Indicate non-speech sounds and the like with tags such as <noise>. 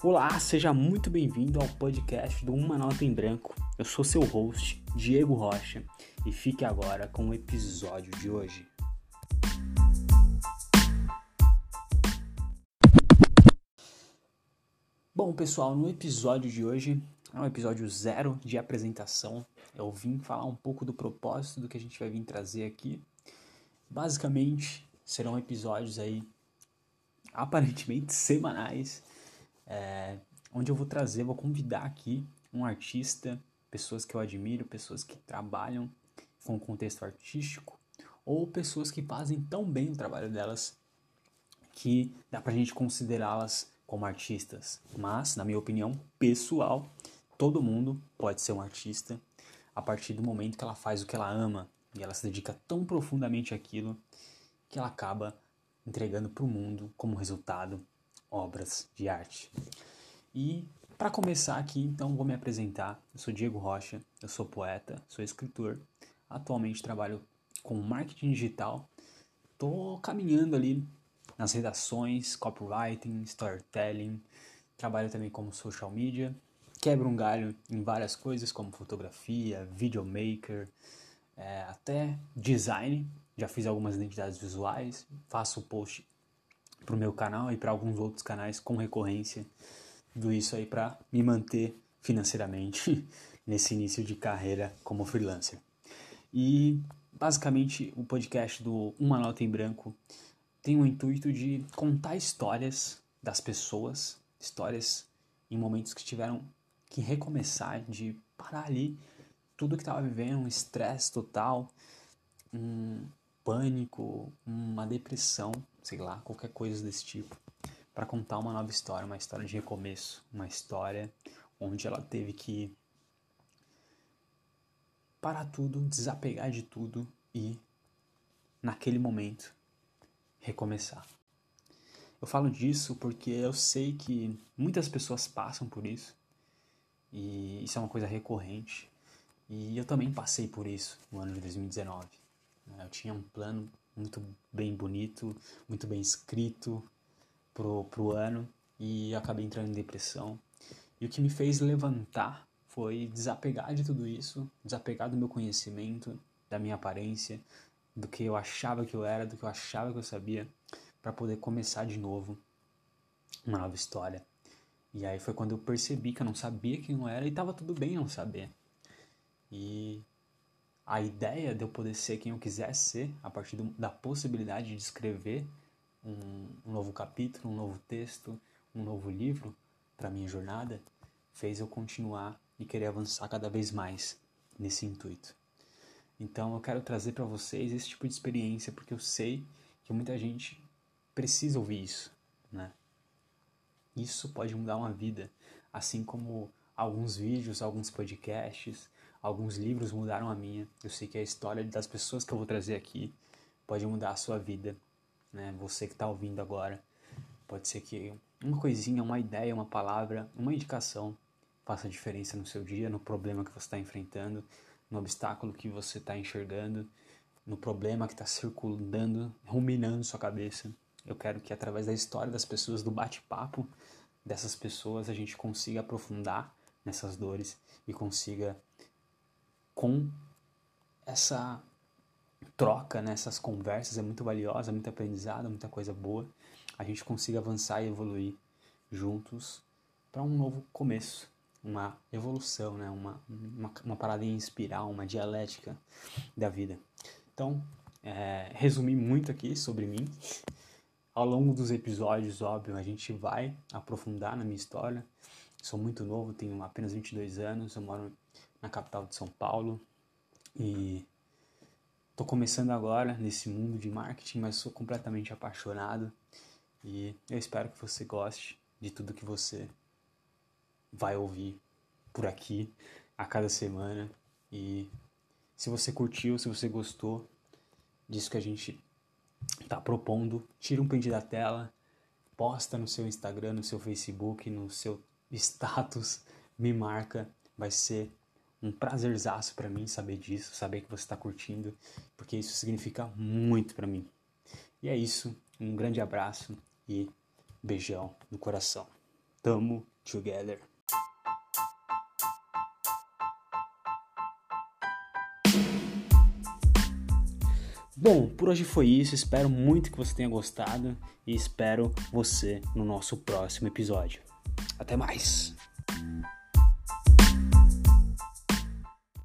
Olá, seja muito bem-vindo ao podcast do Uma Nota em Branco. Eu sou seu host, Diego Rocha, e fique agora com o episódio de hoje. Bom, pessoal, no episódio de hoje é um episódio zero de apresentação. Eu vim falar um pouco do propósito do que a gente vai vir trazer aqui. Basicamente, serão episódios aí aparentemente <laughs> semanais, é, onde eu vou trazer, vou convidar aqui um artista, pessoas que eu admiro, pessoas que trabalham com o contexto artístico, ou pessoas que fazem tão bem o trabalho delas que dá pra gente considerá-las como artistas. Mas, na minha opinião pessoal, todo mundo pode ser um artista a partir do momento que ela faz o que ela ama e ela se dedica tão profundamente àquilo que ela acaba entregando para o mundo como resultado obras de arte. E para começar aqui, então vou me apresentar. Eu sou Diego Rocha, eu sou poeta, sou escritor. Atualmente trabalho com marketing digital. Tô caminhando ali nas redações, copywriting, storytelling. Trabalho também como social media. Quebro um galho em várias coisas como fotografia, videomaker, é, até design já fiz algumas identidades visuais, faço post para o meu canal e para alguns outros canais com recorrência. Tudo isso aí para me manter financeiramente <laughs> nesse início de carreira como freelancer. E basicamente o podcast do Uma Nota em Branco tem o intuito de contar histórias das pessoas, histórias em momentos que tiveram que recomeçar, de parar ali tudo que estava vivendo, um estresse total, um, pânico, uma depressão, sei lá, qualquer coisa desse tipo, para contar uma nova história, uma história de recomeço, uma história onde ela teve que parar tudo, desapegar de tudo e, naquele momento, recomeçar. Eu falo disso porque eu sei que muitas pessoas passam por isso e isso é uma coisa recorrente. E eu também passei por isso no ano de 2019. Né? Eu tinha um plano muito bem bonito, muito bem escrito pro, pro ano e acabei entrando em depressão. E o que me fez levantar foi desapegar de tudo isso, desapegar do meu conhecimento, da minha aparência, do que eu achava que eu era, do que eu achava que eu sabia, para poder começar de novo uma nova história. E aí foi quando eu percebi que eu não sabia quem eu era e estava tudo bem não saber. E a ideia de eu poder ser quem eu quisesse ser, a partir do, da possibilidade de escrever um, um, novo capítulo, um novo texto, um novo livro para minha jornada, fez eu continuar e querer avançar cada vez mais nesse intuito. Então eu quero trazer para vocês esse tipo de experiência porque eu sei que muita gente precisa ouvir isso, né? Isso pode mudar uma vida, assim como alguns vídeos, alguns podcasts, alguns livros mudaram a minha. Eu sei que a história das pessoas que eu vou trazer aqui pode mudar a sua vida, né? Você que está ouvindo agora, pode ser que uma coisinha, uma ideia, uma palavra, uma indicação faça diferença no seu dia, no problema que você está enfrentando, no obstáculo que você está enxergando, no problema que está circulando, ruminando sua cabeça. Eu quero que através da história das pessoas, do bate-papo dessas pessoas, a gente consiga aprofundar nessas dores e consiga com essa troca, né, essas conversas é muito valiosa, muito aprendizado, muita coisa boa, a gente consiga avançar e evoluir juntos para um novo começo, uma evolução, né, uma, uma, uma parada em espiral, uma dialética da vida. Então, é, resumi muito aqui sobre mim. Ao longo dos episódios, óbvio, a gente vai aprofundar na minha história. Sou muito novo, tenho apenas 22 anos, eu moro na capital de São Paulo. E tô começando agora nesse mundo de marketing, mas sou completamente apaixonado. E eu espero que você goste de tudo que você vai ouvir por aqui a cada semana. E se você curtiu, se você gostou disso que a gente tá propondo, tira um print da tela, posta no seu Instagram, no seu Facebook, no seu status, me marca, vai ser um prazerzaço para mim saber disso, saber que você está curtindo, porque isso significa muito para mim. E é isso, um grande abraço e beijão no coração. Tamo together. Bom, por hoje foi isso. Espero muito que você tenha gostado e espero você no nosso próximo episódio. Até mais!